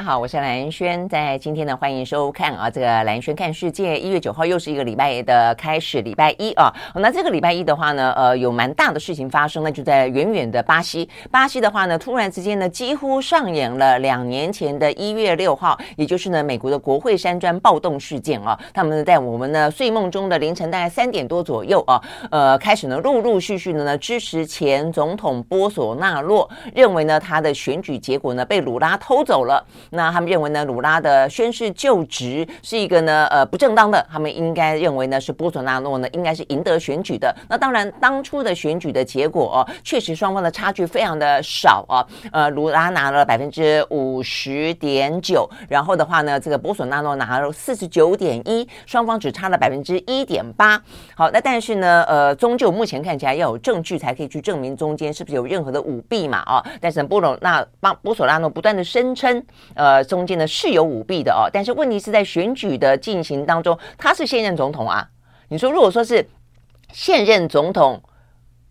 家好，我是蓝轩，在今天呢，欢迎收看啊，这个蓝轩看世界。一月九号又是一个礼拜的开始，礼拜一啊。那这个礼拜一的话呢，呃，有蛮大的事情发生，那就在远远的巴西。巴西的话呢，突然之间呢，几乎上演了两年前的一月六号，也就是呢，美国的国会山庄暴动事件啊。他们在我们的睡梦中的凌晨大概三点多左右啊，呃，开始呢，陆陆续续的呢支持前总统波索纳洛，认为呢他的选举结果呢被鲁拉偷走了。那他们认为呢，鲁拉的宣誓就职是一个呢，呃，不正当的。他们应该认为呢，是波索纳诺呢，应该是赢得选举的。那当然，当初的选举的结果哦，确实双方的差距非常的少啊。呃，鲁拉拿了百分之五十点九，然后的话呢，这个波索纳诺拿了四十九点一，双方只差了百分之一点八。好，那但是呢，呃，终究目前看起来要有证据才可以去证明中间是不是有任何的舞弊嘛？啊，但是波罗那帮波索纳诺不断的声称，呃中间呢是有舞弊的哦，但是问题是在选举的进行当中，他是现任总统啊。你说如果说是现任总统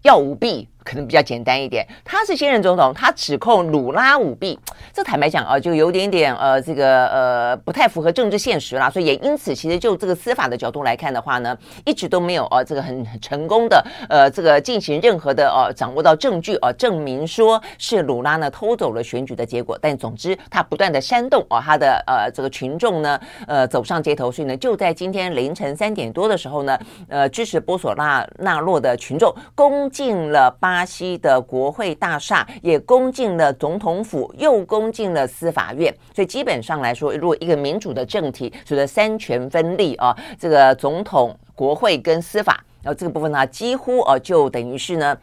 要舞弊？可能比较简单一点，他是现任总统，他指控鲁拉舞弊，这坦白讲啊，就有点点呃，这个呃不太符合政治现实啦。所以也因此，其实就这个司法的角度来看的话呢，一直都没有呃这个很很成功的呃这个进行任何的呃掌握到证据啊，证明说是鲁拉呢偷走了选举的结果。但总之，他不断的煽动哦，他的呃这个群众呢呃走上街头，所以呢就在今天凌晨三点多的时候呢，呃支持波索纳纳洛的群众攻进了巴。巴西的国会大厦也攻进了总统府，又攻进了司法院，所以基本上来说，如果一个民主的政体，所谓的三权分立啊，这个总统、国会跟司法，然后这个部分呢，几乎啊就等于是呢。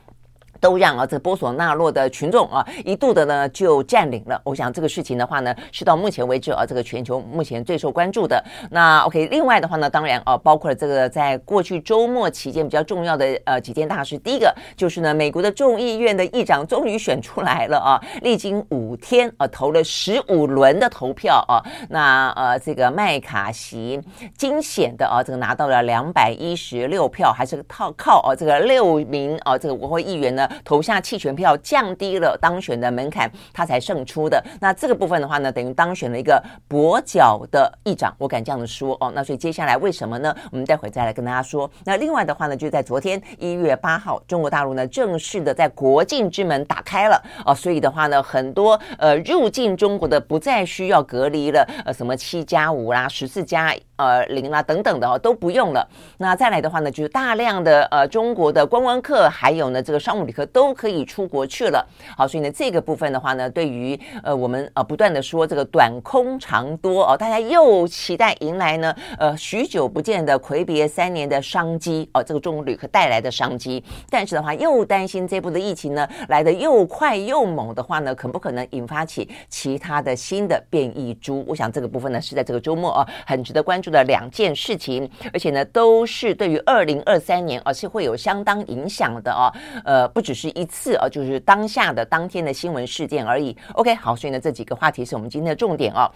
都让啊，这波索纳洛的群众啊，一度的呢就占领了。我想这个事情的话呢，是到目前为止啊，这个全球目前最受关注的。那 OK，另外的话呢，当然啊，包括了这个在过去周末期间比较重要的呃几件大事。第一个就是呢，美国的众议院的议长终于选出来了啊，历经五天啊，投了十五轮的投票啊，那呃这个麦卡锡惊险的啊，这个拿到了两百一十六票，还是靠靠啊这个六名啊这个国会议员呢。投下弃权票，降低了当选的门槛，他才胜出的。那这个部分的话呢，等于当选了一个跛脚的议长，我敢这样子说哦。那所以接下来为什么呢？我们待会再来跟大家说。那另外的话呢，就在昨天一月八号，中国大陆呢正式的在国境之门打开了哦。所以的话呢，很多呃入境中国的不再需要隔离了，呃什么七加五啦、十四加呃零啦等等的哦都不用了。那再来的话呢，就是大量的呃中国的观光客，还有呢这个商务旅。可都可以出国去了，好，所以呢，这个部分的话呢，对于呃我们呃不断的说这个短空长多哦，大家又期待迎来呢呃许久不见的魁别三年的商机哦，这个中国旅客带来的商机，但是的话又担心这波的疫情呢来的又快又猛的话呢，可不可能引发起其他的新的变异株？我想这个部分呢是在这个周末啊很值得关注的两件事情，而且呢都是对于二零二三年而是会有相当影响的哦，呃不。只是一次啊，就是当下的当天的新闻事件而已。OK，好，所以呢，这几个话题是我们今天的重点啊。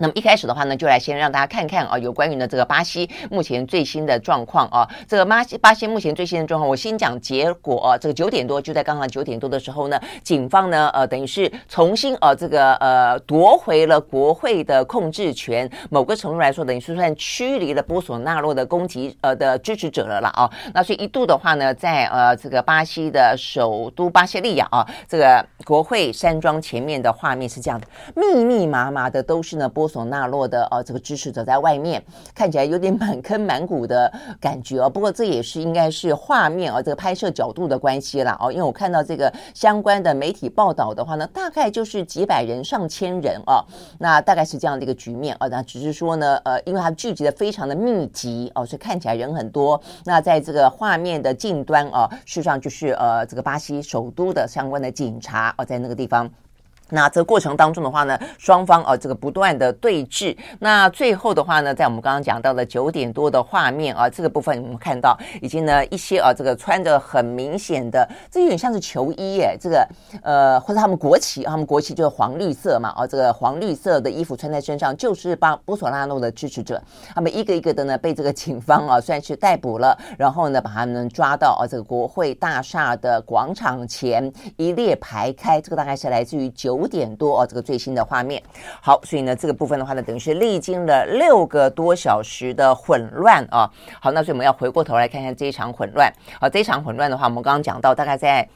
那么一开始的话呢，就来先让大家看看啊，有关于呢这个巴西目前最新的状况啊。这个巴西巴西目前最新的状况，我先讲结果。这个九点多就在刚刚九点多的时候呢，警方呢呃等于是重新呃这个呃夺回了国会的控制权，某个程度来说等于是算驱离了波索纳洛的攻击呃的支持者了啦啊。那所以一度的话呢，在呃这个巴西的首都巴西利亚啊，这个国会山庄前面的画面是这样的，密密麻麻的都是呢波。索纳洛的呃这个支持者在外面看起来有点满坑满谷的感觉哦，不过这也是应该是画面啊这个拍摄角度的关系啦哦，因为我看到这个相关的媒体报道的话呢，大概就是几百人上千人哦，那大概是这样的一个局面哦，那只是说呢呃，因为它聚集的非常的密集哦，所以看起来人很多。那在这个画面的近端哦，事实上就是呃这个巴西首都的相关的警察哦，在那个地方。那这个过程当中的话呢，双方啊这个不断的对峙。那最后的话呢，在我们刚刚讲到的九点多的画面啊，这个部分我们看到已经呢一些啊这个穿着很明显的，这有点像是球衣耶，这个呃或者他们国旗，他们国旗就是黄绿色嘛啊，这个黄绿色的衣服穿在身上，就是帮波索纳诺的支持者，他们一个一个的呢被这个警方啊 算是逮捕了，然后呢把他们抓到啊这个国会大厦的广场前一列排开，这个大概是来自于九。五点多哦，这个最新的画面。好，所以呢，这个部分的话呢，等于是历经了六个多小时的混乱啊。好，那所以我们要回过头来看看这一场混乱。好，这一场混乱的话，我们刚刚讲到，大概在。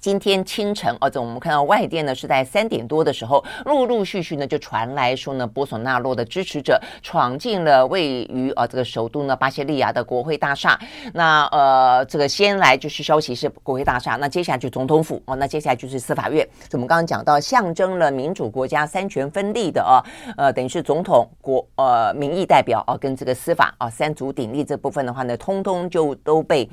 今天清晨，哦，这我们看到外电呢是在三点多的时候，陆陆续续呢就传来说呢，波索纳洛的支持者闯进了位于啊这个首都呢巴西利亚的国会大厦。那呃，这个先来就是消息是国会大厦，那接下来就总统府哦，那接下来就是司法院。就我们刚刚讲到，象征了民主国家三权分立的啊，呃，等于是总统国呃民意代表啊跟这个司法啊三足鼎立这部分的话呢，通通就都被。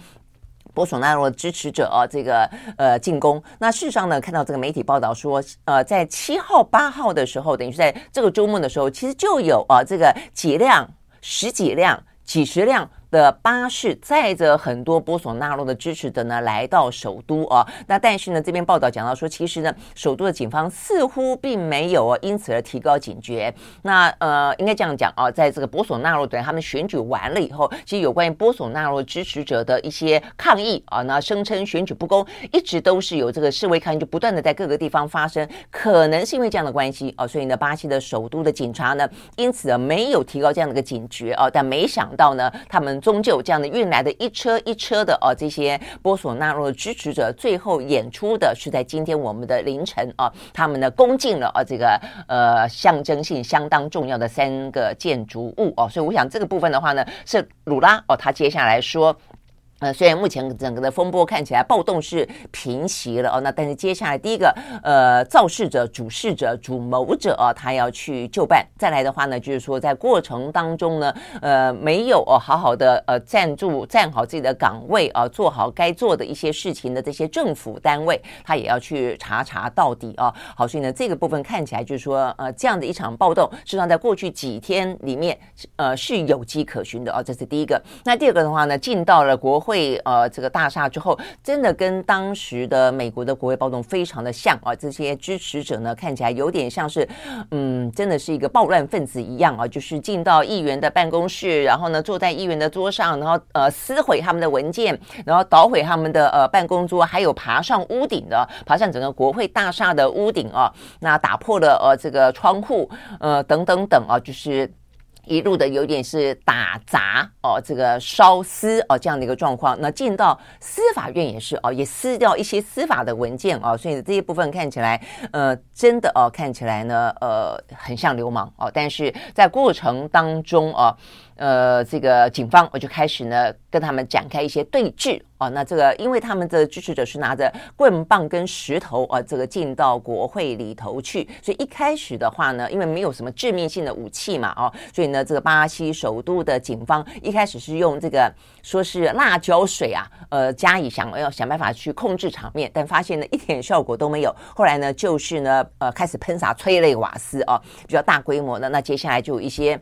波索纳罗支持者啊，这个呃进攻。那事实上呢，看到这个媒体报道说，呃，在七号、八号的时候，等于是在这个周末的时候，其实就有啊这个几辆、十几辆、几十辆。的巴士载着很多波索纳洛的支持者呢，来到首都啊。那但是呢，这边报道讲到说，其实呢，首都的警方似乎并没有，因此而提高警觉。那呃，应该这样讲啊，在这个波索纳洛等他们选举完了以后，其实有关于波索纳洛支持者的一些抗议啊，那声称选举不公，一直都是有这个示威抗议，就不断的在各个地方发生。可能是因为这样的关系啊，所以呢，巴西的首都的警察呢，因此呢，没有提高这样的一个警觉啊。但没想到呢，他们。终究这样的运来的一车一车的哦，这些波索纳洛的支持者，最后演出的是在今天我们的凌晨啊，他们呢攻进了啊这个呃象征性相当重要的三个建筑物哦，所以我想这个部分的话呢，是鲁拉哦，他接下来说。呃，虽然目前整个的风波看起来暴动是平息了哦，那但是接下来第一个呃肇事者、主事者、主谋者啊，他要去就办。再来的话呢，就是说在过程当中呢，呃，没有哦好好的呃站住、站好自己的岗位啊，做好该做的一些事情的这些政府单位，他也要去查查到底啊。好，所以呢，这个部分看起来就是说呃这样的一场暴动，实际上在过去几天里面呃是有迹可循的哦，这是第一个。那第二个的话呢，进到了国。会呃，这个大厦之后，真的跟当时的美国的国会暴动非常的像啊！这些支持者呢，看起来有点像是，嗯，真的是一个暴乱分子一样啊！就是进到议员的办公室，然后呢，坐在议员的桌上，然后呃，撕毁他们的文件，然后捣毁他们的呃办公桌，还有爬上屋顶的，爬上整个国会大厦的屋顶啊！那打破了呃这个窗户，呃等等等啊，就是。一路的有点是打砸哦，这个烧撕哦这样的一个状况。那进到司法院也是哦，也撕掉一些司法的文件哦，所以这一部分看起来呃真的哦看起来呢呃很像流氓哦，但是在过程当中哦。呃，这个警方我就开始呢跟他们展开一些对峙啊。那这个，因为他们的支持者是拿着棍棒跟石头啊，这个进到国会里头去，所以一开始的话呢，因为没有什么致命性的武器嘛，哦，所以呢，这个巴西首都的警方一开始是用这个说是辣椒水啊，呃，加以想要想办法去控制场面，但发现呢一点效果都没有。后来呢，就是呢，呃，开始喷洒催泪瓦斯啊，比较大规模的。那接下来就有一些。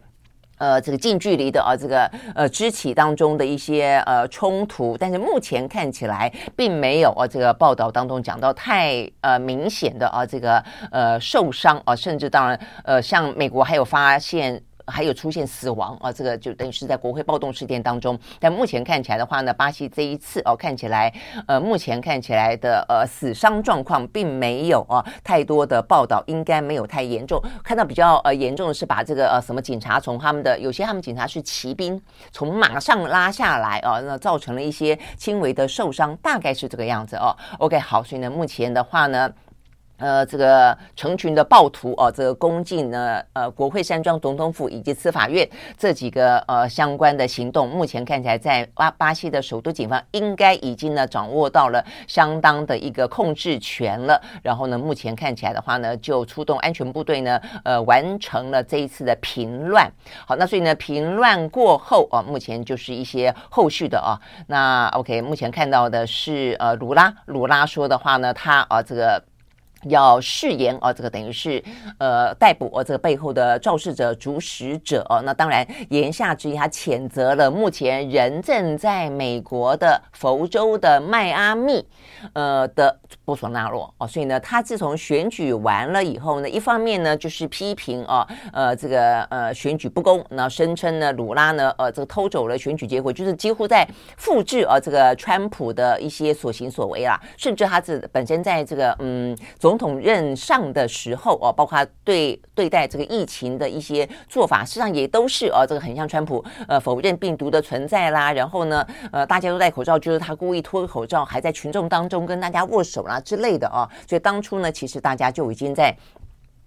呃，这个近距离的啊，这个呃肢体当中的一些呃冲突，但是目前看起来并没有啊，这个报道当中讲到太呃明显的啊，这个呃受伤啊，甚至当然呃，像美国还有发现。还有出现死亡啊，这个就等于是在国会暴动事件当中。但目前看起来的话呢，巴西这一次哦，看起来呃，目前看起来的呃死伤状况并没有啊太多的报道，应该没有太严重。看到比较呃严重的是把这个呃什么警察从他们的有些他们警察是骑兵从马上拉下来啊，那造成了一些轻微的受伤，大概是这个样子哦。OK，好，所以呢，目前的话呢。呃，这个成群的暴徒哦，这个攻进呢，呃，国会山庄、总统府以及司法院这几个呃相关的行动，目前看起来在巴巴西的首都警方应该已经呢掌握到了相当的一个控制权了。然后呢，目前看起来的话呢，就出动安全部队呢，呃，完成了这一次的平乱。好，那所以呢，平乱过后啊，目前就是一些后续的啊。那 OK，目前看到的是呃，鲁拉，鲁拉说的话呢，他啊这个。要誓言哦，这个等于是呃逮捕哦，这个背后的肇事者、主使者哦。那当然言下之意，他谴责了目前人正在美国的佛州的迈阿密呃的波索纳洛哦。所以呢，他自从选举完了以后呢，一方面呢就是批评哦，呃这个呃选举不公，那声称呢鲁拉呢呃这个偷走了选举结果，就是几乎在复制啊、这个川普的一些所行所为啦，甚至他自本身在这个嗯总。总统任上的时候哦，包括对对待这个疫情的一些做法，实际上也都是哦，这个很像川普呃否认病毒的存在啦，然后呢呃大家都戴口罩，就是他故意脱口罩，还在群众当中跟大家握手啦之类的哦，所以当初呢，其实大家就已经在。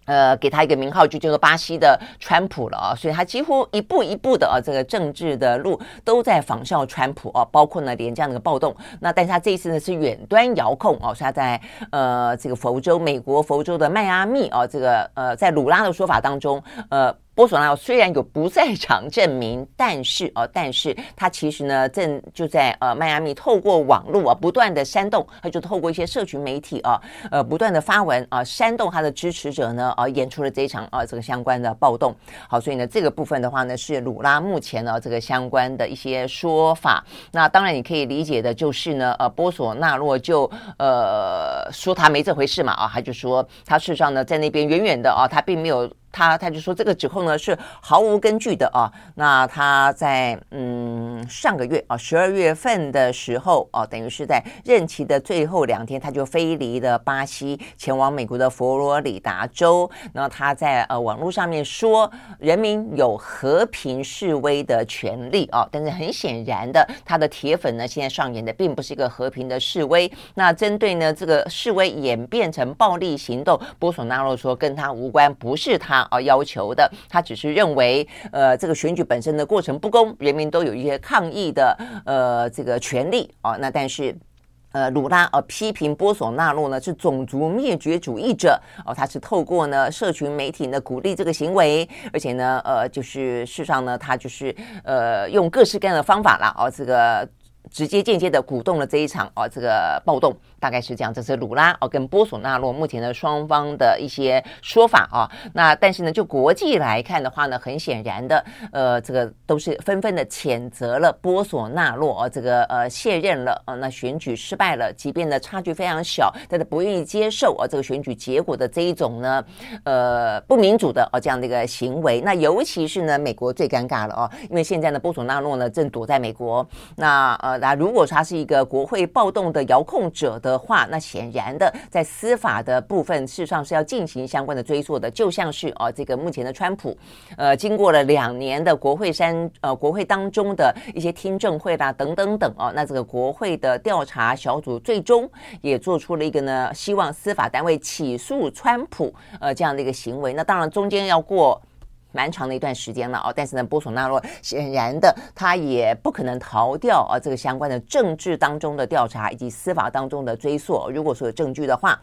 呃，给他一个名号，就叫做巴西的川普了啊，所以他几乎一步一步的啊，这个政治的路都在仿效川普啊，包括呢连这样的一个暴动。那但是他这一次呢是远端遥控哦，所以他在呃这个佛州，美国佛州的迈阿密啊，这个呃在鲁拉的说法当中，呃。波索纳虽然有不在场证明，但是哦、但是他其实呢，正就在呃迈阿密透过网络啊，不断的煽动，他就透过一些社群媒体啊，呃，不断的发文啊，煽动他的支持者呢，啊，演出了这一场啊这个相关的暴动。好，所以呢，这个部分的话呢，是鲁拉目前呢这个相关的一些说法。那当然你可以理解的就是呢，呃，波索纳罗就呃说他没这回事嘛，啊，他就说他事实上呢在那边远远的啊，他并没有。他他就说这个指控呢是毫无根据的啊。那他在嗯上个月啊十二月份的时候啊，等于是在任期的最后两天，他就飞离了巴西，前往美国的佛罗里达州。那他在呃网络上面说，人民有和平示威的权利啊。但是很显然的，他的铁粉呢现在上演的并不是一个和平的示威。那针对呢这个示威演变成暴力行动，波索纳罗说跟他无关，不是他。啊，要求的，他只是认为，呃，这个选举本身的过程不公，人民都有一些抗议的，呃，这个权利啊。那但是，呃，鲁拉呃批评波索纳洛呢是种族灭绝主义者哦，他是透过呢社群媒体呢鼓励这个行为，而且呢，呃，就是事实上呢，他就是呃用各式各样的方法啦，哦，这个直接间接的鼓动了这一场哦这个暴动。大概是这样，这是鲁拉哦跟波索纳洛目前的双方的一些说法啊。那但是呢，就国际来看的话呢，很显然的，呃，这个都是纷纷的谴责了波索纳洛哦，这个呃卸任了啊，那选举失败了，即便呢差距非常小，但是不愿意接受啊这个选举结果的这一种呢，呃不民主的哦这样的一个行为。那尤其是呢，美国最尴尬了哦，因为现在呢，波索纳洛呢正躲在美国。那呃，那如果他是一个国会暴动的遥控者的。话，那显然的，在司法的部分，事实上是要进行相关的追溯的，就像是哦，这个目前的川普，呃，经过了两年的国会山呃国会当中的一些听证会啦等等等哦，那这个国会的调查小组最终也做出了一个呢，希望司法单位起诉川普呃这样的一个行为，那当然中间要过。蛮长的一段时间了哦，但是呢，波索纳洛显然的，他也不可能逃掉啊这个相关的政治当中的调查以及司法当中的追溯。如果说有证据的话。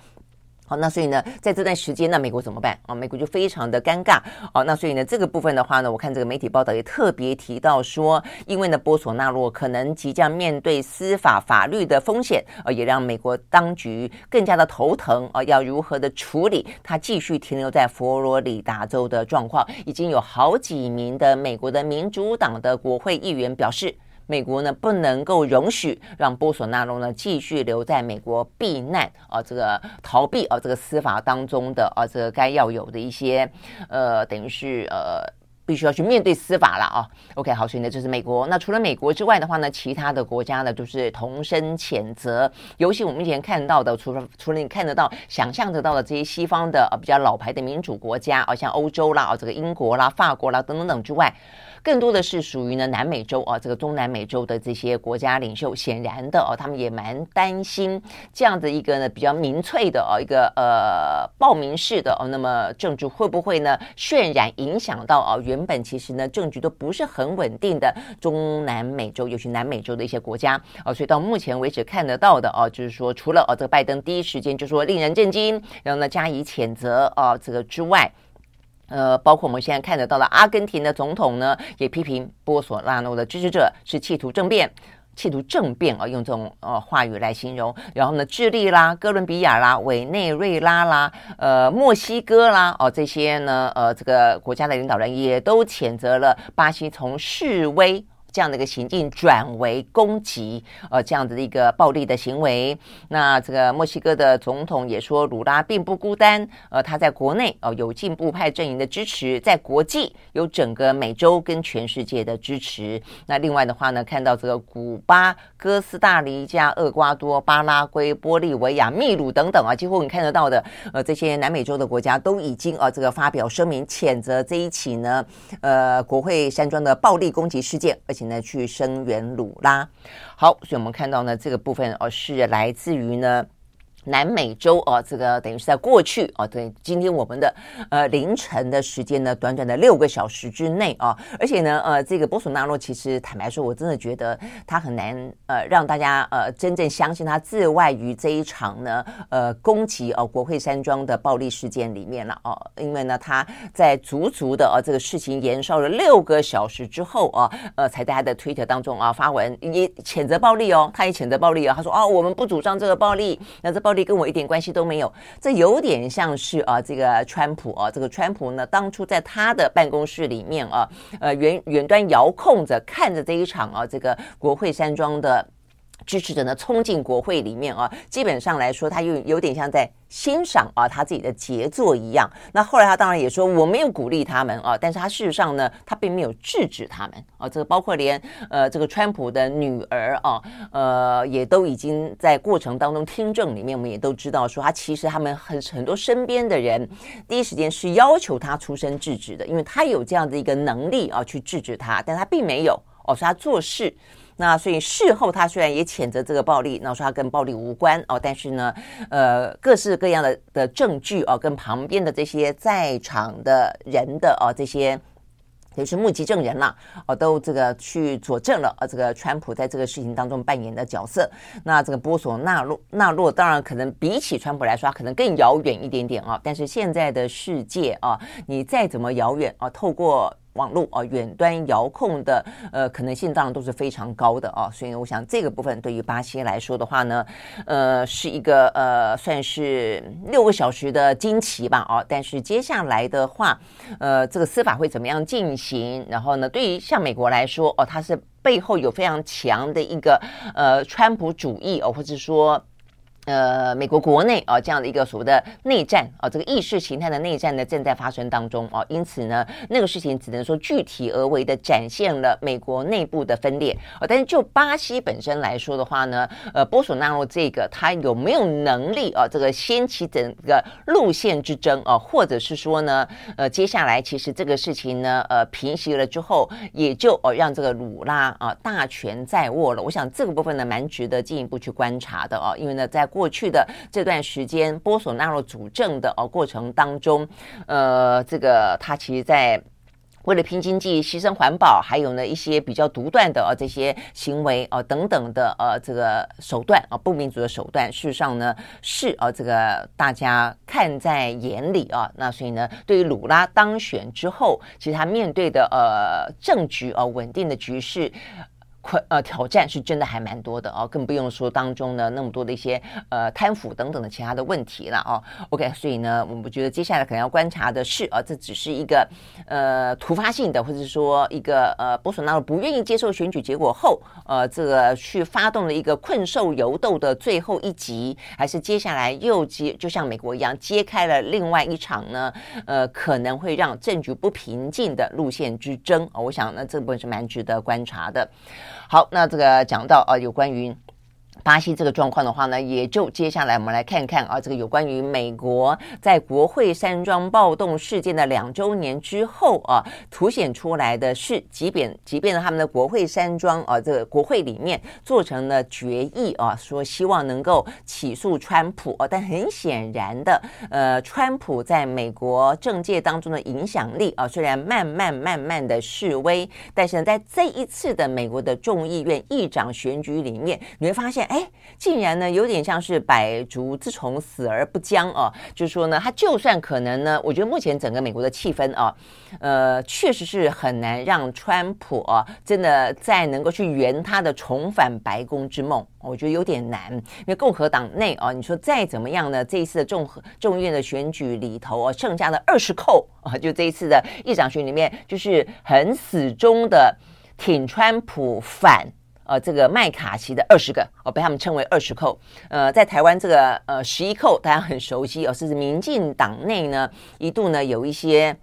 好，那所以呢，在这段时间，那美国怎么办啊？美国就非常的尴尬。哦，那所以呢，这个部分的话呢，我看这个媒体报道也特别提到说，因为呢，波索纳洛可能即将面对司法法律的风险，呃，也让美国当局更加的头疼啊，要如何的处理他继续停留在佛罗里达州的状况？已经有好几名的美国的民主党的国会议员表示。美国呢，不能够容许让波索纳罗呢继续留在美国避难啊，这个逃避啊，这个司法当中的啊，这个该要有的一些呃，等于是呃，必须要去面对司法了啊。OK，好，所以呢，这是美国。那除了美国之外的话呢，其他的国家呢都是同声谴责。尤其我们目前看到的，除了除了你看得到、想象得到的这些西方的比较老牌的民主国家啊，像欧洲啦、啊这个英国啦、法国啦等等等之外。更多的是属于呢南美洲啊，这个中南美洲的这些国家领袖，显然的哦，他们也蛮担心这样的一个呢比较民粹的哦一个呃暴民式的哦，那么政治会不会呢渲染影响到啊原本其实呢政局都不是很稳定的中南美洲，尤其南美洲的一些国家啊，所以到目前为止看得到的哦，就是说除了哦这个拜登第一时间就说令人震惊，然后呢加以谴责啊这个之外。呃，包括我们现在看得到的阿根廷的总统呢，也批评波索拉诺的支持者是企图政变。企图政变啊，用这种呃话语来形容。然后呢，智利啦、哥伦比亚啦、委内瑞拉啦、呃墨西哥啦，哦这些呢，呃这个国家的领导人也都谴责了巴西从示威。这样的一个行径转为攻击，呃，这样子的一个暴力的行为。那这个墨西哥的总统也说，鲁拉并不孤单，呃，他在国内哦、有进步派阵营的支持，在国际有整个美洲跟全世界的支持。那另外的话呢，看到这个古巴、哥斯大黎加、厄瓜多、巴拉圭、玻利维亚、秘鲁等等啊，几乎你看得到的，呃，这些南美洲的国家都已经啊、呃，这个发表声明谴责这一起呢，呃，国会山庄的暴力攻击事件，而且。呢，去声援鲁拉，好，所以我们看到呢，这个部分哦，是来自于呢。南美洲哦，这个等于是在过去哦，对，今天我们的呃凌晨的时间呢，短短的六个小时之内啊，而且呢，呃，这个波索纳洛其实坦白说，我真的觉得他很难呃让大家呃真正相信他自外于这一场呢呃攻击哦国会山庄的暴力事件里面了哦，因为呢他在足足的呃这个事情延烧了六个小时之后啊，呃才在他的推特当中啊发文也谴责暴力哦，他也谴责暴力哦，他说哦我们不主张这个暴力，那这暴力。跟我一点关系都没有，这有点像是啊，这个川普啊，这个川普呢，当初在他的办公室里面啊，呃，远远端遥控着看着这一场啊，这个国会山庄的。支持者呢冲进国会里面啊，基本上来说，他又有点像在欣赏啊他自己的杰作一样。那后来他当然也说我没有鼓励他们啊，但是他事实上呢，他并没有制止他们啊。这个包括连呃这个川普的女儿啊，呃也都已经在过程当中听证里面，我们也都知道说，他其实他们很很多身边的人第一时间是要求他出声制止的，因为他有这样的一个能力啊去制止他，但他并没有哦，说他做事。那所以事后他虽然也谴责这个暴力，那说他跟暴力无关哦，但是呢，呃，各式各样的的证据哦，跟旁边的这些在场的人的哦这些也是目击证人啦，哦，都这个去佐证了啊，这个川普在这个事情当中扮演的角色。那这个波索纳洛纳洛当然可能比起川普来说，可能更遥远一点点啊。但是现在的世界啊，你再怎么遥远啊，透过。网络啊，远端遥控的呃可能性当然都是非常高的啊，所以我想这个部分对于巴西来说的话呢，呃，是一个呃算是六个小时的惊奇吧啊，但是接下来的话，呃，这个司法会怎么样进行？然后呢，对于像美国来说哦，它是背后有非常强的一个呃川普主义哦，或者说。呃，美国国内啊，这样的一个所谓的内战啊，这个意识形态的内战呢，正在发生当中啊，因此呢，那个事情只能说具体而为的展现了美国内部的分裂啊。但是就巴西本身来说的话呢，呃，波索纳洛这个他有没有能力啊，这个掀起整个路线之争啊，或者是说呢，呃，接下来其实这个事情呢，呃，平息了之后，也就哦让这个鲁拉啊大权在握了。我想这个部分呢，蛮值得进一步去观察的啊，因为呢，在过去的这段时间，波索纳洛主政的哦过程当中，呃，这个他其实在为了拼经济、牺牲环保，还有呢一些比较独断的啊这些行为啊等等的呃这个手段啊不民主的手段，事实上呢是啊这个大家看在眼里啊。那所以呢，对于鲁拉当选之后，其实他面对的呃政局啊稳定的局势。困呃挑战是真的还蛮多的哦，更不用说当中呢那么多的一些呃贪腐等等的其他的问题了哦。OK，所以呢，我们觉得接下来可能要观察的是啊，这只是一个呃突发性的，或者说一个呃波索纳洛不愿意接受选举结果后，呃这个去发动了一个困兽犹斗的最后一集，还是接下来又揭就像美国一样揭开了另外一场呢？呃，可能会让政局不平静的路线之争、我想呢，这部分是蛮值得观察的。好，那这个讲到啊，有关于。巴西这个状况的话呢，也就接下来我们来看看啊，这个有关于美国在国会山庄暴动事件的两周年之后啊，凸显出来的是，即便即便他们的国会山庄啊，这个国会里面做成了决议啊，说希望能够起诉川普啊，但很显然的，呃，川普在美国政界当中的影响力啊，虽然慢慢慢慢的式微，但是呢，在这一次的美国的众议院议长选举里面，你会发现。哎，竟然呢有点像是百足之虫，死而不僵哦。就是说呢，他就算可能呢，我觉得目前整个美国的气氛啊，呃，确实是很难让川普啊真的再能够去圆他的重返白宫之梦。我觉得有点难，因为共和党内啊，你说再怎么样呢？这一次的众众议院的选举里头啊，剩下的二十扣啊，就这一次的议长选里面，就是很死忠的挺川普反呃这个麦卡锡的二十个哦，被他们称为二十扣。呃，在台湾这个呃十一扣，大家很熟悉哦，甚至民进党内呢一度呢有一些。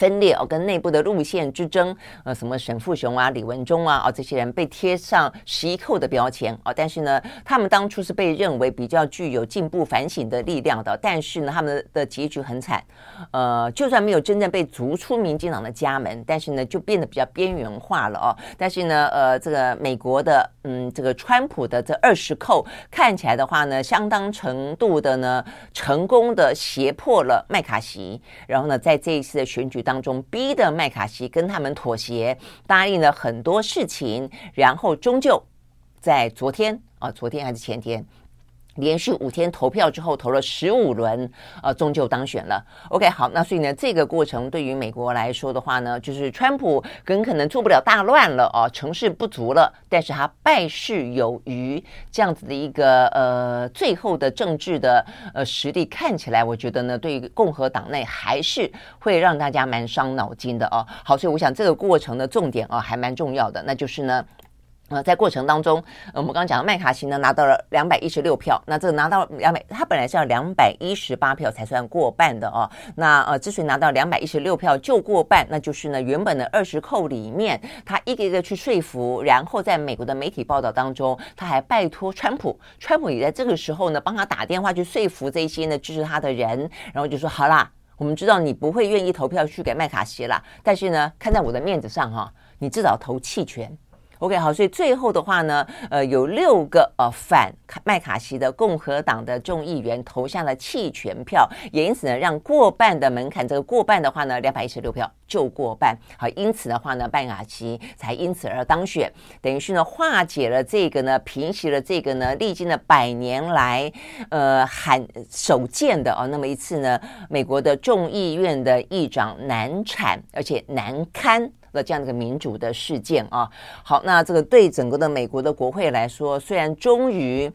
分裂哦，跟内部的路线之争，呃，什么沈富雄啊、李文忠啊，哦，这些人被贴上十一扣的标签啊，但是呢，他们当初是被认为比较具有进步反省的力量的，但是呢，他们的结局很惨，呃，就算没有真正被逐出民进党的家门，但是呢，就变得比较边缘化了哦。但是呢，呃，这个美国的，嗯，这个川普的这二十扣看起来的话呢，相当程度的呢，成功的胁迫了麦卡锡，然后呢，在这一次的选举当。当中逼的麦卡锡跟他们妥协，答应了很多事情，然后终究在昨天啊，昨天还是前天。连续五天投票之后，投了十五轮，呃，终究当选了。OK，好，那所以呢，这个过程对于美国来说的话呢，就是川普很可能做不了大乱了哦，成事不足了，但是他败事有余，这样子的一个呃，最后的政治的呃实力看起来，我觉得呢，对于共和党内还是会让大家蛮伤脑筋的哦。好，所以我想这个过程的重点啊，还蛮重要的，那就是呢。呃，在过程当中，我们刚刚讲的麦卡锡呢拿到了两百一十六票，那这个拿到两百，他本来是要两百一十八票才算过半的哦。那呃，之所以拿到两百一十六票就过半，那就是呢原本的二十扣里面，他一个一个去说服，然后在美国的媒体报道当中，他还拜托川普，川普也在这个时候呢帮他打电话去说服这些呢支持他的人，然后就说好啦，我们知道你不会愿意投票去给麦卡锡啦，但是呢看在我的面子上哈，你至少投弃权。OK，好，所以最后的话呢，呃，有六个呃反麦卡锡的共和党的众议员投下了弃权票，也因此呢，让过半的门槛，这个过半的话呢，两百一十六票就过半，好，因此的话呢，麦卡锡才因此而当选，等于是呢化解了这个呢，平息了这个呢，历经了百年来呃罕首见的哦，那么一次呢，美国的众议院的议长难产而且难堪。的这样的一个民主的事件啊，好，那这个对整个的美国的国会来说，虽然终于。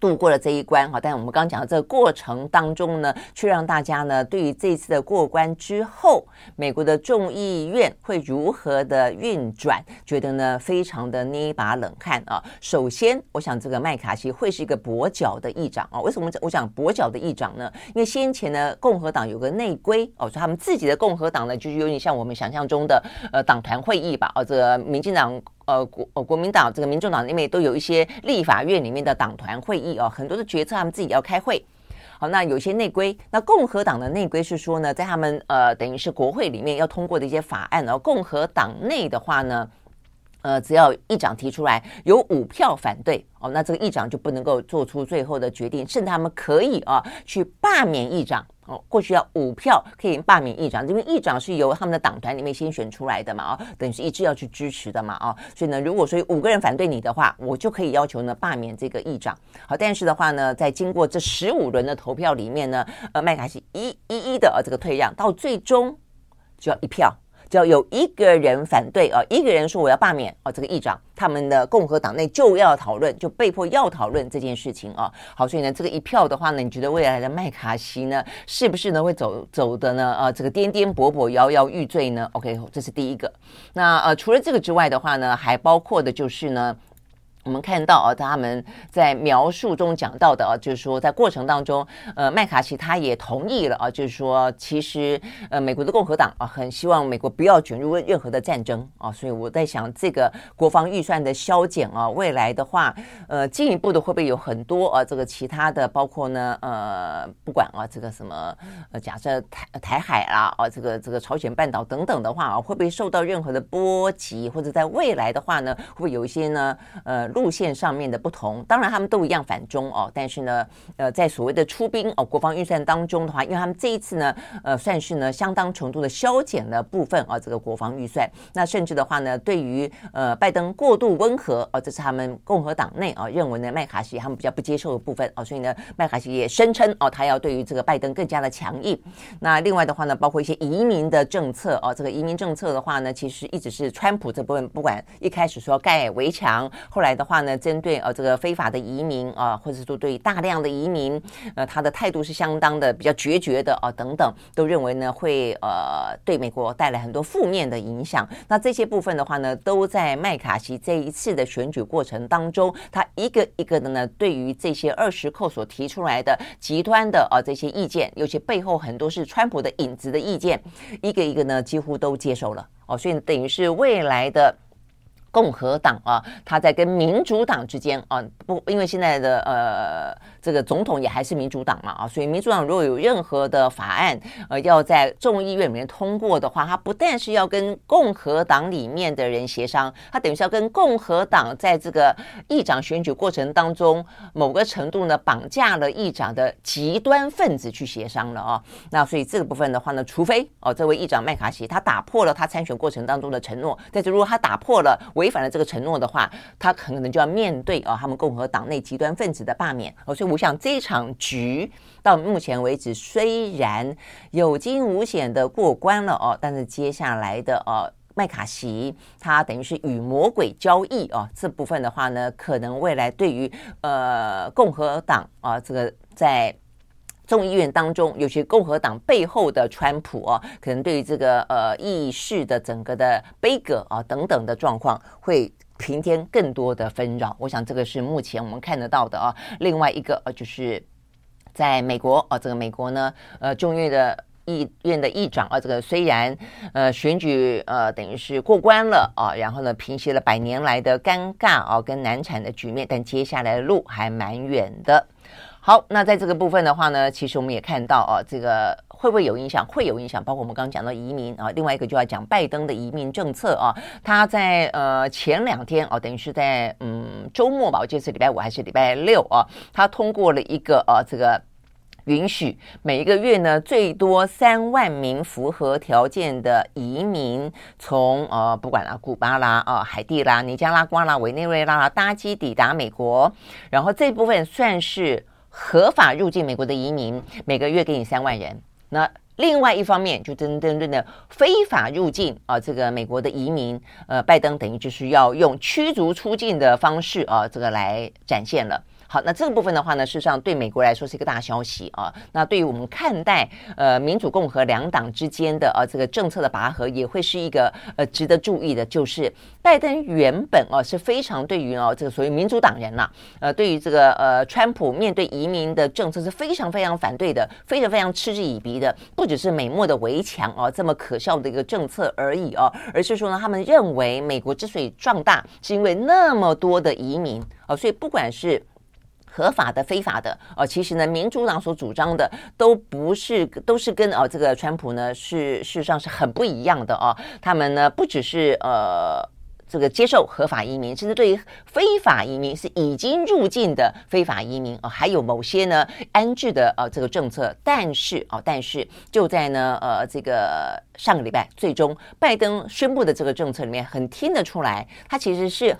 度过了这一关哈，但是我们刚刚讲的这个过程当中呢，却让大家呢对于这次的过关之后，美国的众议院会如何的运转，觉得呢非常的捏一把冷汗啊。首先，我想这个麦卡锡会是一个跛脚的议长啊。为什么我讲跛脚的议长呢？因为先前呢共和党有个内规哦，说他们自己的共和党呢就是有点像我们想象中的呃党团会议吧，哦，这个民进党。呃，国呃国民党这个民众党里面都有一些立法院里面的党团会议哦，很多的决策他们自己要开会。好，那有些内规，那共和党的内规是说呢，在他们呃等于是国会里面要通过的一些法案，而共和党内的话呢，呃，只要议长提出来有五票反对哦，那这个议长就不能够做出最后的决定，甚至他们可以啊去罢免议长。哦，过去要五票可以罢免议长，因为议长是由他们的党团里面先选出来的嘛，哦，等于是一致要去支持的嘛，哦，所以呢，如果说五个人反对你的话，我就可以要求呢罢免这个议长。好，但是的话呢，在经过这十五轮的投票里面呢，呃，麦卡锡一一一的呃这个退让，到最终就要一票。只要有一个人反对啊，一个人说我要罢免啊，这个议长，他们的共和党内就要讨论，就被迫要讨论这件事情啊。好，所以呢，这个一票的话呢，你觉得未来的麦卡锡呢，是不是呢会走走的呢？啊，这个颠颠簸簸、摇摇欲坠呢？OK，这是第一个。那呃，除了这个之外的话呢，还包括的就是呢。我们看到啊，他们在描述中讲到的啊，就是说在过程当中，呃，麦卡锡他也同意了啊，就是说其实呃，美国的共和党啊，很希望美国不要卷入任何的战争啊，所以我在想，这个国防预算的削减啊，未来的话，呃，进一步的会不会有很多啊，这个其他的，包括呢，呃，不管啊，这个什么，呃，假设台台海啊，啊，这个这个朝鲜半岛等等的话啊，会不会受到任何的波及，或者在未来的话呢，会不会有一些呢，呃。路线上面的不同。当然，他们都一样反中哦，但是呢，呃，在所谓的出兵哦，国防预算当中的话，因为他们这一次呢，呃，算是呢相当程度的削减了部分啊这个国防预算。那甚至的话呢，对于呃拜登过度温和哦，这是他们共和党内啊认为呢麦卡锡他们比较不接受的部分哦，所以呢麦卡锡也声称哦，他要对于这个拜登更加的强硬。那另外的话呢，包括一些移民的政策哦，这个移民政策的话呢，其实一直是川普这部分不管一开始说盖围墙，后来的话呢，针对呃这个非法的移民啊，或者说对大量的移民，呃，他的态度是相当的比较决绝的啊，等等，都认为呢会呃对美国带来很多负面的影响。那这些部分的话呢，都在麦卡锡这一次的选举过程当中，他一个一个的呢，对于这些二十扣所提出来的极端的啊这些意见，尤其背后很多是川普的影子的意见，一个一个呢几乎都接受了哦，所以等于是未来的。共和党啊，他在跟民主党之间啊，不，因为现在的呃，这个总统也还是民主党嘛啊，所以民主党如果有任何的法案呃要在众议院里面通过的话，他不但是要跟共和党里面的人协商，他等于是要跟共和党在这个议长选举过程当中某个程度呢绑架了议长的极端分子去协商了啊。那所以这个部分的话呢，除非哦这位议长麦卡锡他打破了他参选过程当中的承诺，但是如果他打破了违反了这个承诺的话，他可能就要面对啊，他们共和党内极端分子的罢免哦。所以我像这场局到目前为止虽然有惊无险的过关了哦，但是接下来的呃麦卡锡他等于是与魔鬼交易哦，这部分的话呢，可能未来对于呃共和党啊这个在众议院当中，尤其共和党背后的川普啊，可能对于这个呃议事的整个的杯葛啊等等的状况，会平添更多的纷扰。我想这个是目前我们看得到的啊。另外一个呃，就是在美国啊，这个美国呢，呃，众议院的议院的议长啊，这个虽然呃选举呃等于是过关了啊，然后呢平息了百年来的尴尬啊跟难产的局面，但接下来的路还蛮远的。好，那在这个部分的话呢，其实我们也看到啊，这个会不会有影响？会有影响，包括我们刚刚讲到移民啊，另外一个就要讲拜登的移民政策啊，他在呃前两天啊，等于是在嗯周末吧，我记得是礼拜五还是礼拜六啊，他通过了一个啊这个允许每一个月呢最多三万名符合条件的移民从呃不管啦古巴啦啊海地啦尼加拉瓜啦委内瑞拉啦搭机抵达美国，然后这部分算是。合法入境美国的移民，每个月给你三万人。那另外一方面，就真真正的非法入境啊，这个美国的移民，呃，拜登等于就是要用驱逐出境的方式啊，这个来展现了。好，那这个部分的话呢，事实上对美国来说是一个大消息啊。那对于我们看待呃民主共和两党之间的呃这个政策的拔河，也会是一个呃值得注意的，就是拜登原本哦、啊、是非常对于哦、啊、这个所谓民主党人呐、呃对于这个呃川普面对移民的政策是非常非常反对的，非常非常嗤之以鼻的，不只是美墨的围墙哦、啊、这么可笑的一个政策而已哦、啊，而是说呢，他们认为美国之所以壮大，是因为那么多的移民哦、啊，所以不管是合法的、非法的，哦，其实呢，民主党所主张的都不是，都是跟哦这个川普呢是事实上是很不一样的哦。他们呢不只是呃这个接受合法移民，甚至对于非法移民是已经入境的非法移民哦，还有某些呢安置的呃这个政策。但是哦，但是就在呢呃这个上个礼拜，最终拜登宣布的这个政策里面，很听得出来，他其实是。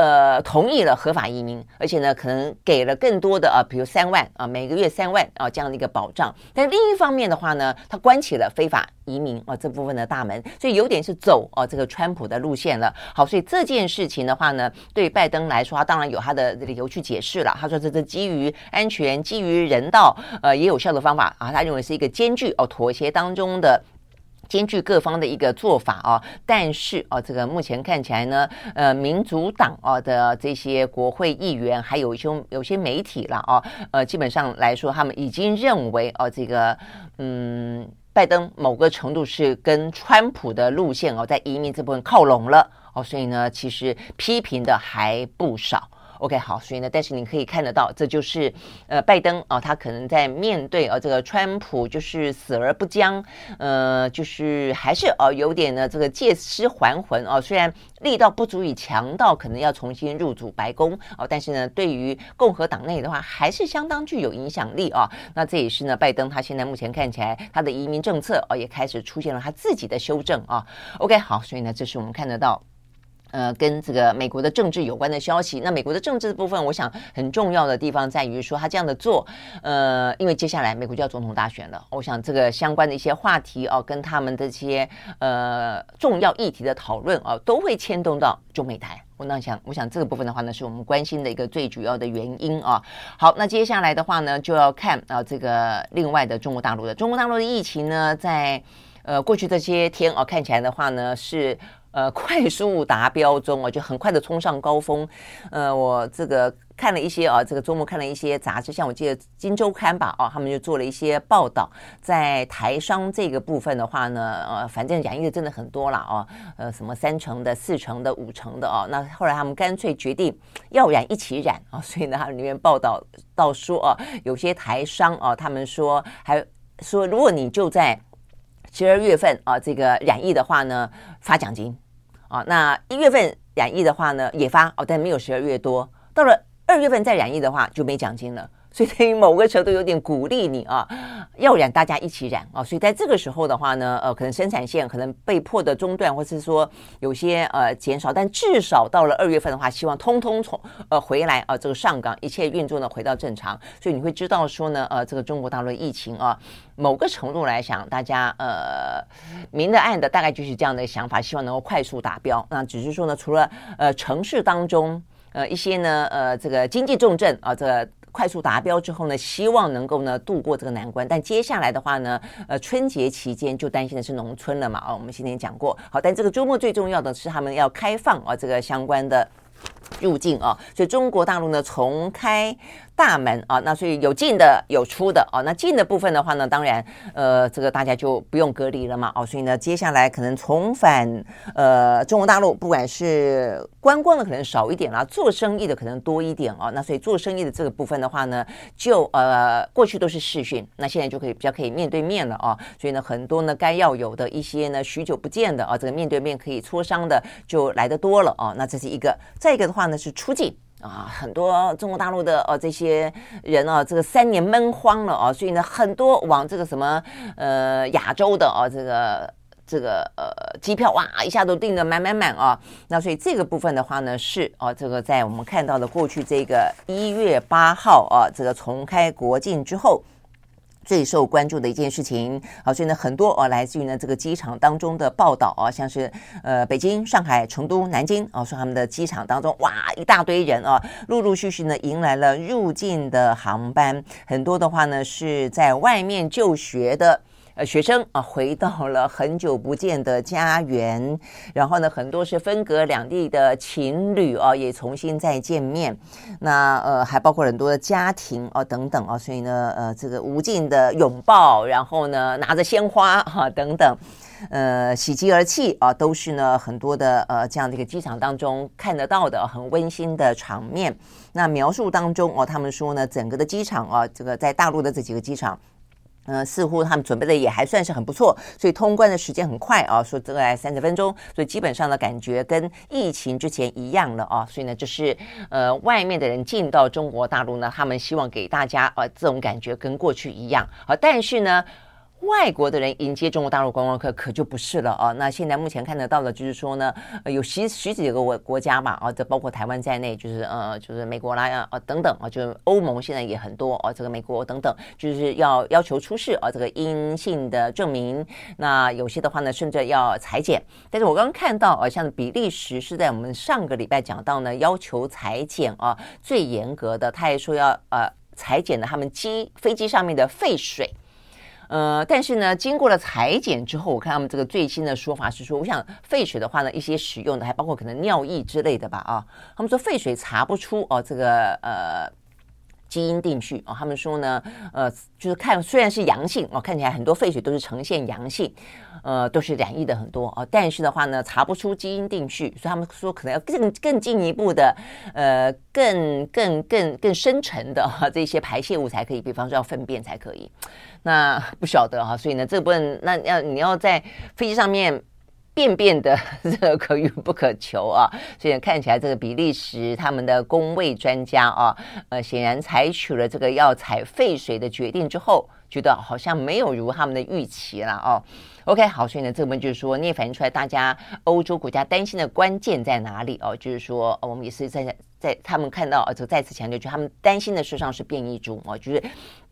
呃，同意了合法移民，而且呢，可能给了更多的啊，比如三万啊，每个月三万啊这样的一个保障。但另一方面的话呢，他关起了非法移民啊这部分的大门，所以有点是走啊这个川普的路线了。好，所以这件事情的话呢，对拜登来说，他当然有他的理由去解释了。他说这是基于安全、基于人道，呃，也有效的方法啊。他认为是一个艰巨哦妥协当中的。兼具各方的一个做法啊，但是啊，这个目前看起来呢，呃，民主党啊的这些国会议员，还有一些有些媒体了啊，呃，基本上来说，他们已经认为哦，这个嗯，拜登某个程度是跟川普的路线哦，在移民这部分靠拢了哦，所以呢，其实批评的还不少。OK，好，所以呢，但是你可以看得到，这就是呃，拜登啊，他可能在面对呃这个川普就是死而不僵，呃，就是还是、呃、有点呢这个借尸还魂哦、虽然力道不足以强到可能要重新入主白宫哦、但是呢，对于共和党内的话，还是相当具有影响力啊、那这也是呢，拜登他现在目前看起来他的移民政策哦、也开始出现了他自己的修正啊。OK，好，所以呢，这是我们看得到。呃，跟这个美国的政治有关的消息，那美国的政治部分，我想很重要的地方在于说，他这样的做，呃，因为接下来美国就要总统大选了，我想这个相关的一些话题哦，跟他们这些呃重要议题的讨论哦，都会牵动到中美台。我那想，我想这个部分的话呢，是我们关心的一个最主要的原因啊。好，那接下来的话呢，就要看啊这个另外的中国大陆的中国大陆的疫情呢，在呃过去这些天哦，看起来的话呢是。呃，快速达标中啊，就很快的冲上高峰。呃，我这个看了一些啊，这个周末看了一些杂志，像我记得《金周刊》吧，啊，他们就做了一些报道，在台商这个部分的话呢，呃，反正染疫的真的很多了啊，呃，什么三成的、四成的、五成的啊，那后来他们干脆决定要染一起染啊，所以呢，他们里面报道到说啊，有些台商啊，他们说还说，如果你就在十二月份啊，这个染疫的话呢，发奖金啊。那一月份染疫的话呢，也发哦，但没有十二月多。到了二月份再染疫的话，就没奖金了。所以等于某个程度有点鼓励你啊，要染大家一起染啊。所以在这个时候的话呢，呃，可能生产线可能被迫的中断，或是说有些呃减少，但至少到了二月份的话，希望通通从呃回来啊，这个上岗一切运作呢回到正常。所以你会知道说呢，呃，这个中国大陆的疫情啊，某个程度来讲，大家呃明的暗的大概就是这样的想法，希望能够快速达标。那只是说呢，除了呃城市当中呃一些呢呃这个经济重镇啊这个。快速达标之后呢，希望能够呢度过这个难关。但接下来的话呢，呃，春节期间就担心的是农村了嘛。哦，我们今天讲过。好，但这个周末最重要的是他们要开放啊，这个相关的入境啊，所以中国大陆呢重开。大门啊，那所以有进的有出的啊，那进的部分的话呢，当然呃，这个大家就不用隔离了嘛，哦，所以呢，接下来可能重返呃中国大陆，不管是观光的可能少一点啦，做生意的可能多一点哦，那所以做生意的这个部分的话呢，就呃过去都是视讯，那现在就可以比较可以面对面了啊，所以呢，很多呢该要有的一些呢许久不见的啊，这个面对面可以磋商的就来得多了啊，那这是一个，再一个的话话呢是出境。啊，很多中国大陆的呃、啊、这些人啊，这个三年闷荒了啊，所以呢，很多往这个什么呃亚洲的啊，这个这个呃机票哇一下都订得满满满啊。那所以这个部分的话呢，是啊，这个在我们看到的过去这个一月八号啊，这个重开国境之后。最受关注的一件事情，好，所以呢，很多哦，来自于呢这个机场当中的报道啊，像是呃北京、上海、成都、南京啊，说他们的机场当中哇一大堆人啊，陆陆续续呢迎来了入境的航班，很多的话呢是在外面就学的。呃，学生啊，回到了很久不见的家园，然后呢，很多是分隔两地的情侣啊，也重新再见面。那呃，还包括很多的家庭啊，等等啊，所以呢，呃，这个无尽的拥抱，然后呢，拿着鲜花哈，等等，呃，喜极而泣啊，都是呢很多的呃这样的一个机场当中看得到的很温馨的场面。那描述当中哦，他们说呢，整个的机场啊，这个在大陆的这几个机场。呃，似乎他们准备的也还算是很不错，所以通关的时间很快啊，说大概三十分钟，所以基本上的感觉跟疫情之前一样了啊，所以呢，就是呃，外面的人进到中国大陆呢，他们希望给大家呃这种感觉跟过去一样啊，但是呢。外国的人迎接中国大陆观光客可就不是了啊！那现在目前看得到的，就是说呢，有十十几个国国家嘛啊，这包括台湾在内，就是呃，就是美国啦啊等等啊，就是欧盟现在也很多啊，这个美国等等，就是要要求出示啊这个阴性的证明。那有些的话呢，甚至要裁剪。但是我刚刚看到啊，像比利时是在我们上个礼拜讲到呢，要求裁剪啊最严格的，他也说要呃裁剪的他们机飞机上面的废水。呃，但是呢，经过了裁剪之后，我看他们这个最新的说法是说，我想废水的话呢，一些使用的还包括可能尿液之类的吧，啊，他们说废水查不出哦，这个呃基因定序哦，他们说呢，呃，就是看虽然是阳性哦，看起来很多废水都是呈现阳性，呃，都是染疫的很多哦，但是的话呢，查不出基因定序，所以他们说可能要更更进一步的，呃，更更更更深层的哈这些排泄物才可以，比方说要粪便才可以，那不晓得哈，所以呢，这部分那要你要在飞机上面。便便的 这个可遇不可求啊，所以看起来这个比利时他们的工位专家啊，呃，显然采取了这个要采废水的决定之后，觉得好像没有如他们的预期了哦。OK，好，所以呢，这部分就是说，你也反映出来大家欧洲国家担心的关键在哪里哦？就是说，我们也是在在他们看到，就再次强调，就他们担心的实上是变异株哦，就是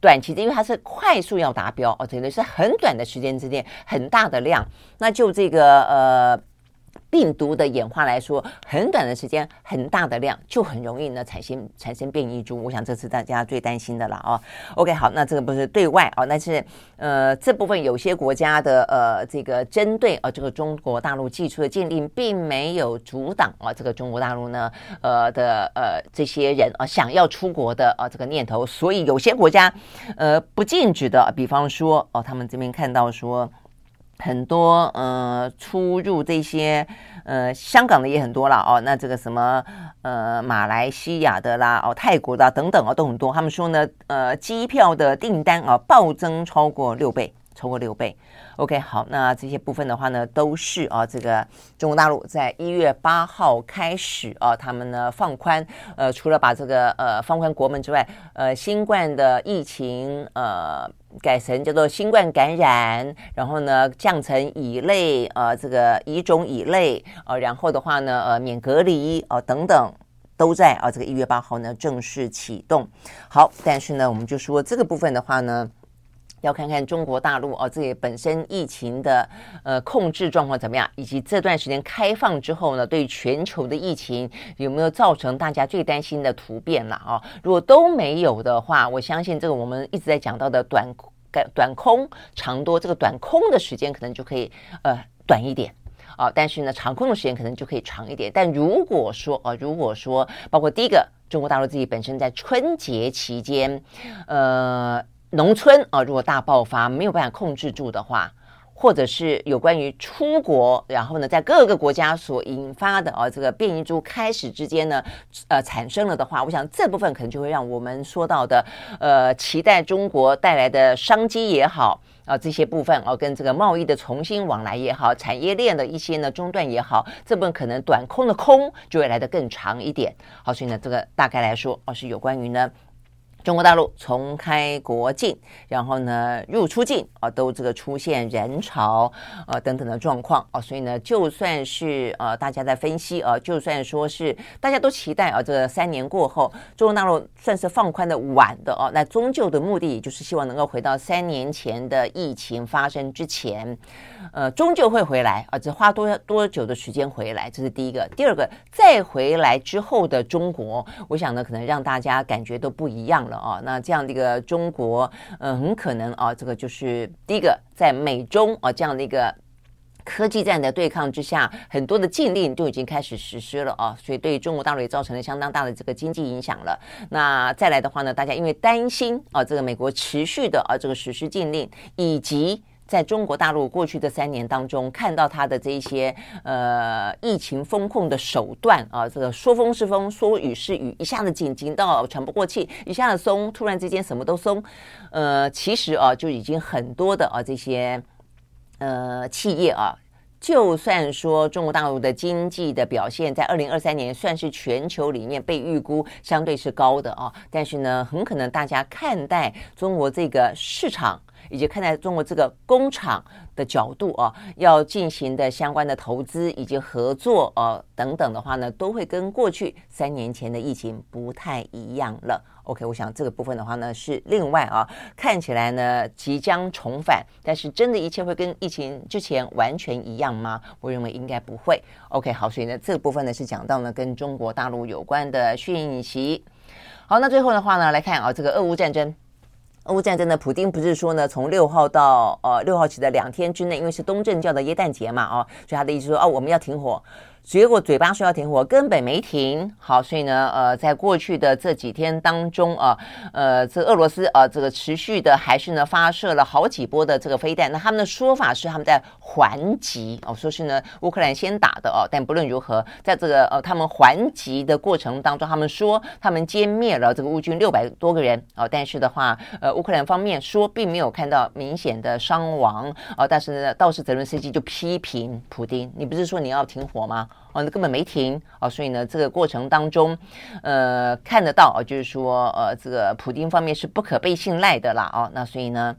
短期的，因为它是快速要达标哦，真的是很短的时间之内很大的量，那就这个呃。病毒的演化来说，很短的时间，很大的量，就很容易呢产生产生变异株。我想这是大家最担心的了哦。OK，好，那这个不是对外哦，那是呃这部分有些国家的呃这个针对呃这个中国大陆祭出的禁令，并没有阻挡啊这个中国大陆呢呃的呃这些人啊想要出国的啊这个念头，所以有些国家呃不禁止的，比方说哦他们这边看到说。很多呃出入这些呃香港的也很多了哦，那这个什么呃马来西亚的啦哦泰国的、啊、等等啊都很多。他们说呢呃机票的订单啊暴增超过六倍，超过六倍。OK 好，那这些部分的话呢都是啊这个中国大陆在一月八号开始啊他们呢放宽呃除了把这个呃放宽国门之外，呃新冠的疫情呃。改成叫做新冠感染，然后呢降成乙类，呃，这个乙种乙类，呃，然后的话呢，呃，免隔离，哦、等等，都在啊、这个一月八号呢正式启动。好，但是呢，我们就说这个部分的话呢，要看看中国大陆哦，这、呃、里本身疫情的呃控制状况怎么样，以及这段时间开放之后呢，对全球的疫情有没有造成大家最担心的突变了啊？如果都没有的话，我相信这个我们一直在讲到的短。短空长多，这个短空的时间可能就可以呃短一点啊、但是呢，长空的时间可能就可以长一点。但如果说啊、如果说包括第一个，中国大陆自己本身在春节期间，呃，农村啊、如果大爆发没有办法控制住的话。或者是有关于出国，然后呢，在各个国家所引发的啊，这个变异株开始之间呢，呃，产生了的话，我想这部分可能就会让我们说到的，呃，期待中国带来的商机也好啊，这些部分啊，跟这个贸易的重新往来也好，产业链的一些呢中断也好，这部分可能短空的空就会来得更长一点。好，所以呢，这个大概来说，哦，是有关于呢。中国大陆重开国境，然后呢，入出境啊，都这个出现人潮啊等等的状况啊，所以呢，就算是呃大家在分析啊，就算说是大家都期待啊，这三年过后，中国大陆算是放宽的晚的哦，那终究的目的就是希望能够回到三年前的疫情发生之前，呃，终究会回来啊，只花多多久的时间回来，这是第一个。第二个，再回来之后的中国，我想呢，可能让大家感觉都不一样了。啊，那这样的一个中国，嗯，很可能啊，这个就是第一个，在美中啊这样的一个科技战的对抗之下，很多的禁令都已经开始实施了啊，所以对中国大陆也造成了相当大的这个经济影响了。那再来的话呢，大家因为担心啊，这个美国持续的啊这个实施禁令以及。在中国大陆过去的三年当中，看到他的这一些呃疫情风控的手段啊，这个说风是风，说雨是雨，一下子紧紧到喘不过气，一下子松，突然之间什么都松，呃，其实啊就已经很多的啊这些呃企业啊，就算说中国大陆的经济的表现在二零二三年算是全球里面被预估相对是高的啊，但是呢，很可能大家看待中国这个市场。以及看待中国这个工厂的角度啊，要进行的相关的投资以及合作啊等等的话呢，都会跟过去三年前的疫情不太一样了。OK，我想这个部分的话呢是另外啊，看起来呢即将重返，但是真的一切会跟疫情之前完全一样吗？我认为应该不会。OK，好，所以呢这个部分呢是讲到呢跟中国大陆有关的讯息。好，那最后的话呢来看啊这个俄乌战争。俄乌战争呢，普丁不是说呢，从六号到呃六号起的两天之内，因为是东正教的耶诞节嘛，哦，所以他的意思说，哦，我们要停火。结果嘴巴说要停火，根本没停。好，所以呢，呃，在过去的这几天当中啊，呃，这俄罗斯啊，这个持续的还是呢发射了好几波的这个飞弹。那他们的说法是他们在还击哦，说是呢乌克兰先打的哦。但不论如何，在这个呃他们还击的过程当中，他们说他们歼灭了这个乌军六百多个人哦。但是的话，呃，乌克兰方面说并没有看到明显的伤亡哦。但是呢，倒是泽伦斯基就批评普丁，你不是说你要停火吗？哦，那根本没停哦，所以呢，这个过程当中，呃，看得到哦，就是说，呃，这个普丁方面是不可被信赖的啦，哦，那所以呢，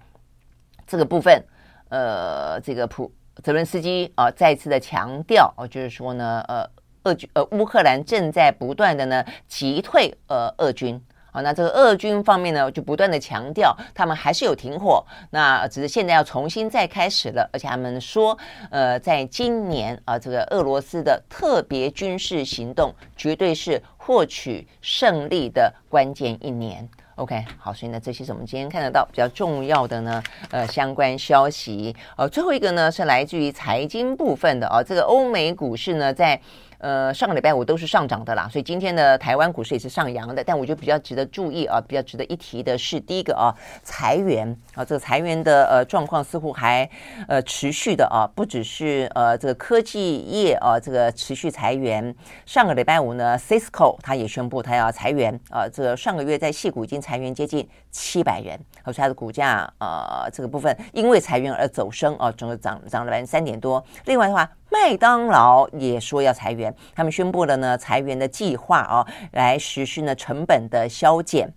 这个部分，呃，这个普泽伦斯基啊，再次的强调，哦，就是说呢，呃，俄军，呃，乌克兰正在不断的呢击退，呃，俄军。好，那这个俄军方面呢，就不断的强调，他们还是有停火，那只是现在要重新再开始了，而且他们说，呃，在今年啊，这个俄罗斯的特别军事行动绝对是获取胜利的关键一年。OK，好，所以呢，这些是我们今天看得到比较重要的呢，呃，相关消息。呃，最后一个呢是来自于财经部分的啊，这个欧美股市呢在。呃，上个礼拜五都是上涨的啦，所以今天的台湾股市也是上扬的。但我觉得比较值得注意啊，比较值得一提的是，第一个啊，裁员啊，这个裁员的呃状况似乎还呃持续的啊，不只是呃这个科技业啊，这个持续裁员。上个礼拜五呢，Cisco 它也宣布它要裁员啊，这上个月在戏股已经裁员接近七百人，所以它的股价呃这个部分因为裁员而走升啊，整个涨涨了百分之三点多。另外的话。麦当劳也说要裁员，他们宣布了呢裁员的计划啊，来实施呢成本的削减。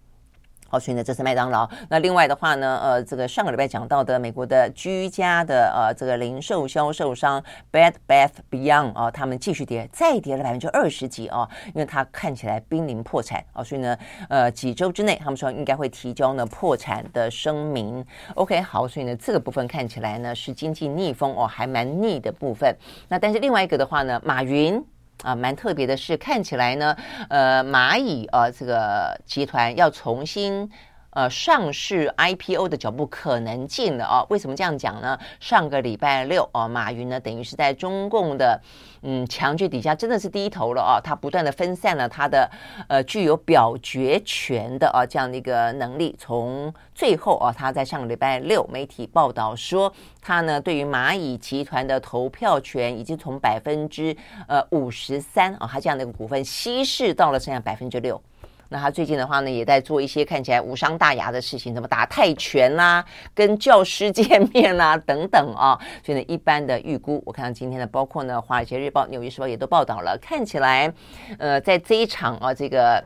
好，所以呢，这是麦当劳。那另外的话呢，呃，这个上个礼拜讲到的美国的居家的呃这个零售销售商 Bed Bath Beyond 啊，他们继续跌，再跌了百分之二十几啊，因为它看起来濒临破产啊，所以呢，呃，几周之内他们说应该会提交呢破产的声明。OK，好，所以呢，这个部分看起来呢是经济逆风哦，还蛮逆的部分。那但是另外一个的话呢，马云。啊，蛮特别的是，看起来呢，呃，蚂蚁啊，这个集团要重新。呃，上市 IPO 的脚步可能近了啊？为什么这样讲呢？上个礼拜六哦，马云呢等于是在中共的嗯强权底下真的是低头了啊，他不断的分散了他的呃具有表决权的啊这样的一个能力。从最后啊，他在上个礼拜六媒体报道说，他呢对于蚂蚁集团的投票权已经从百分之呃五十三啊，他这样的一个股份稀释到了剩下百分之六。那他最近的话呢，也在做一些看起来无伤大雅的事情，什么打泰拳啦、跟教师见面啦、等等啊。所以呢，一般的预估，我看到今天的，包括呢，《华尔街日报》、《纽约时报》也都报道了，看起来，呃，在这一场啊，这个，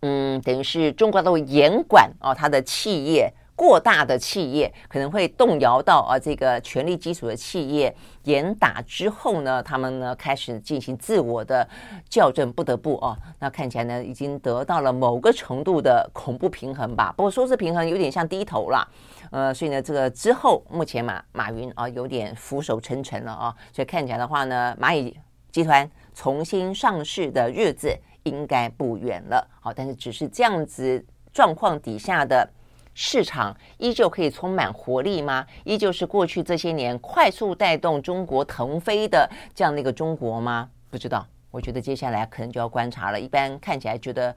嗯，等于是中国都严管啊，他的企业。过大的企业可能会动摇到啊，这个权力基础的企业严打之后呢，他们呢开始进行自我的校正，不得不哦，那看起来呢已经得到了某个程度的恐怖平衡吧。不过说是平衡，有点像低头了，呃，所以呢，这个之后目前马马云啊有点俯首称臣了啊，所以看起来的话呢，蚂蚁集团重新上市的日子应该不远了。好，但是只是这样子状况底下的。市场依旧可以充满活力吗？依旧是过去这些年快速带动中国腾飞的这样的一个中国吗？不知道，我觉得接下来可能就要观察了。一般看起来觉得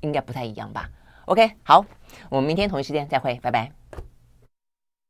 应该不太一样吧。OK，好，我们明天同一时间再会，拜拜。